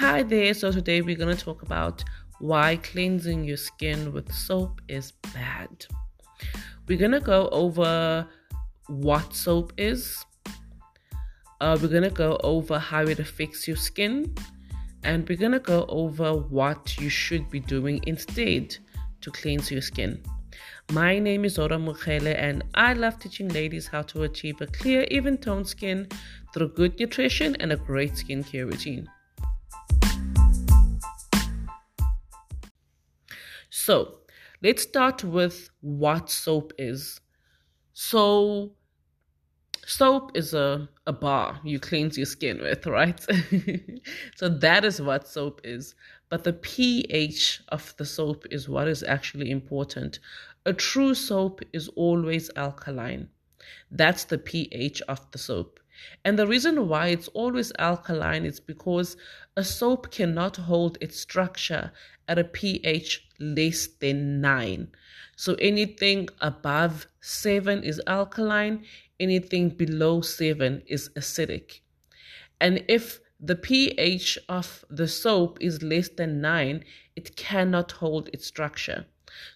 Hi there. So today we're going to talk about why cleansing your skin with soap is bad. We're going to go over what soap is. Uh, we're going to go over how it affects your skin. And we're going to go over what you should be doing instead to cleanse your skin. My name is Ora Mukhele, and I love teaching ladies how to achieve a clear, even toned skin through good nutrition and a great skincare routine. So, let's start with what soap is. So, soap is a, a bar you cleanse your skin with, right? so, that is what soap is. But the pH of the soap is what is actually important. A true soap is always alkaline. That's the pH of the soap. And the reason why it's always alkaline is because a soap cannot hold its structure at a pH less than 9. So anything above 7 is alkaline, anything below 7 is acidic. And if the pH of the soap is less than 9, it cannot hold its structure.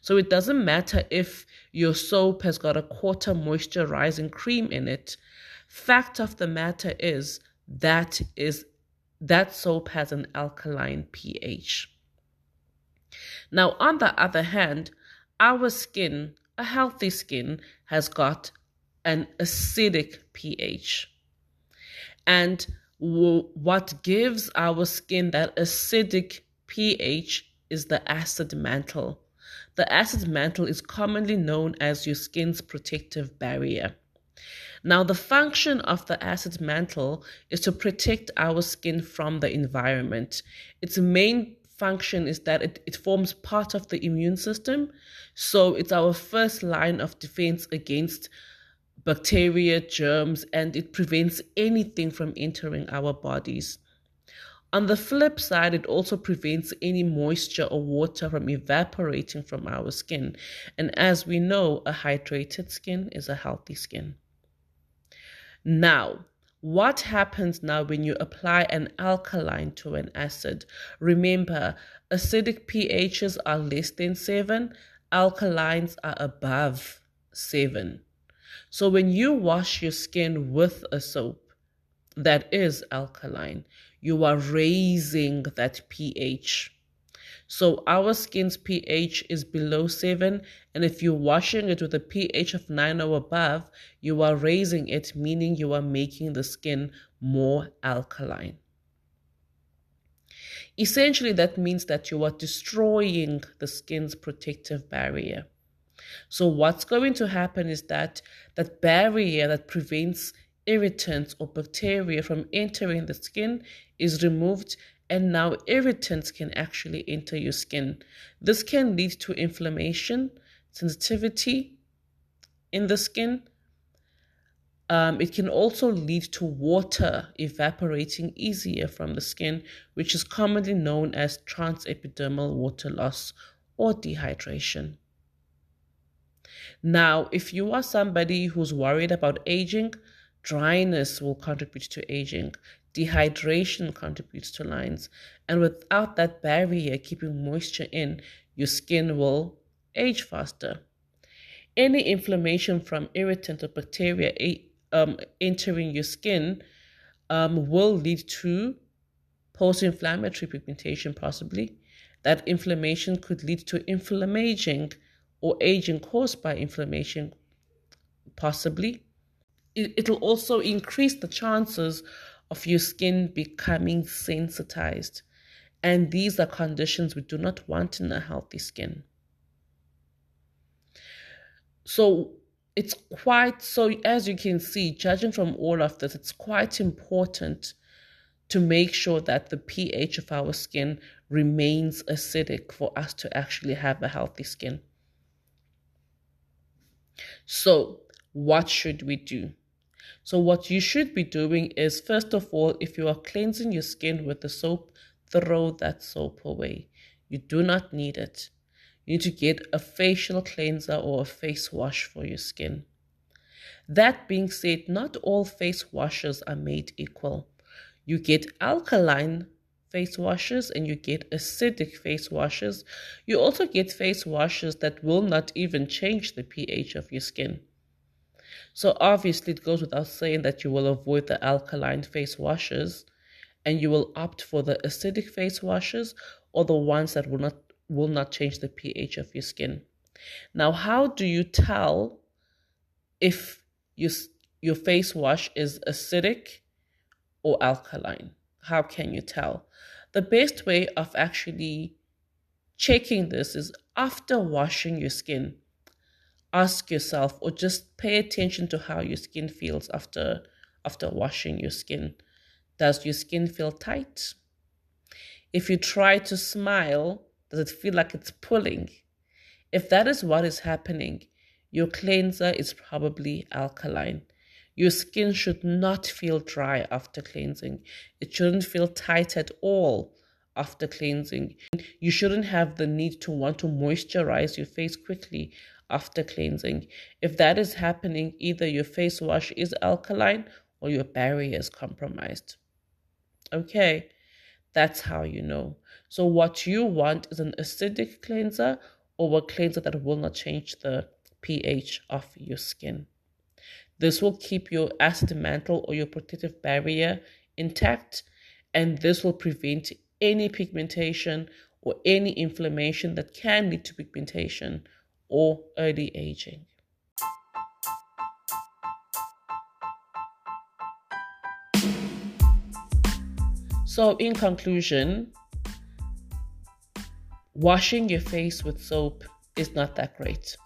So it doesn't matter if your soap has got a quarter moisturizing cream in it. Fact of the matter is that is that soap has an alkaline pH. Now, on the other hand, our skin, a healthy skin, has got an acidic pH. And w- what gives our skin that acidic pH is the acid mantle. The acid mantle is commonly known as your skin's protective barrier. Now, the function of the acid mantle is to protect our skin from the environment. Its main function is that it, it forms part of the immune system. So, it's our first line of defense against bacteria, germs, and it prevents anything from entering our bodies. On the flip side, it also prevents any moisture or water from evaporating from our skin. And as we know, a hydrated skin is a healthy skin. Now, what happens now when you apply an alkaline to an acid? Remember, acidic pHs are less than 7, alkalines are above 7. So when you wash your skin with a soap that is alkaline, you are raising that pH. So our skin's pH is below 7, and if you're washing it with a pH of 9 or above, you are raising it, meaning you are making the skin more alkaline. Essentially, that means that you are destroying the skin's protective barrier. So, what's going to happen is that that barrier that prevents irritants or bacteria from entering the skin is removed and now irritants can actually enter your skin. This can lead to inflammation, sensitivity in the skin. Um, it can also lead to water evaporating easier from the skin, which is commonly known as transepidermal water loss or dehydration. Now, if you are somebody who's worried about aging, dryness will contribute to aging. Dehydration contributes to lines. And without that barrier keeping moisture in, your skin will age faster. Any inflammation from irritant or bacteria um, entering your skin um, will lead to post inflammatory pigmentation, possibly. That inflammation could lead to inflammation or aging caused by inflammation, possibly. It'll also increase the chances of your skin becoming sensitized. And these are conditions we do not want in a healthy skin. So it's quite so as you can see, judging from all of this, it's quite important to make sure that the pH of our skin remains acidic for us to actually have a healthy skin. So, what should we do? So, what you should be doing is first of all, if you are cleansing your skin with the soap, throw that soap away. You do not need it. You need to get a facial cleanser or a face wash for your skin. That being said, not all face washes are made equal. You get alkaline face washes and you get acidic face washes. You also get face washes that will not even change the pH of your skin. So, obviously, it goes without saying that you will avoid the alkaline face washes and you will opt for the acidic face washes or the ones that will not will not change the pH of your skin. Now, how do you tell if your your face wash is acidic or alkaline? How can you tell? The best way of actually checking this is after washing your skin. Ask yourself or just pay attention to how your skin feels after after washing your skin. Does your skin feel tight? If you try to smile, does it feel like it's pulling? If that is what is happening, your cleanser is probably alkaline. Your skin should not feel dry after cleansing. It shouldn't feel tight at all after cleansing. You shouldn't have the need to want to moisturize your face quickly after cleansing. If that is happening, either your face wash is alkaline or your barrier is compromised. Okay, that's how you know. So, what you want is an acidic cleanser or a cleanser that will not change the pH of your skin. This will keep your acid mantle or your protective barrier intact, and this will prevent any pigmentation or any inflammation that can lead to pigmentation or early aging. So, in conclusion, washing your face with soap is not that great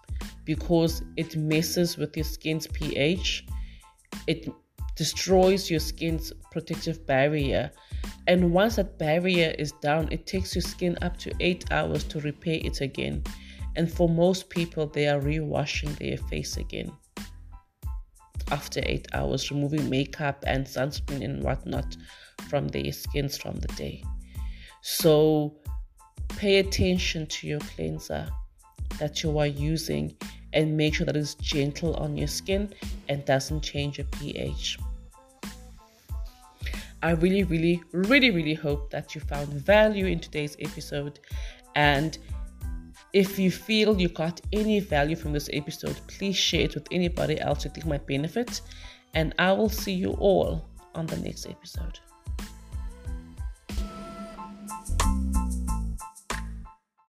because it messes with your skin's pH. It destroys your skin's protective barrier. And once that barrier is down, it takes your skin up to eight hours to repair it again. And for most people, they are re-washing their face again after eight hours, removing makeup and sunscreen and whatnot from their skins from the day. So pay attention to your cleanser that you are using and make sure that it's gentle on your skin and doesn't change your pH. I really, really, really, really hope that you found value in today's episode. And if you feel you got any value from this episode, please share it with anybody else you think might benefit. And I will see you all on the next episode.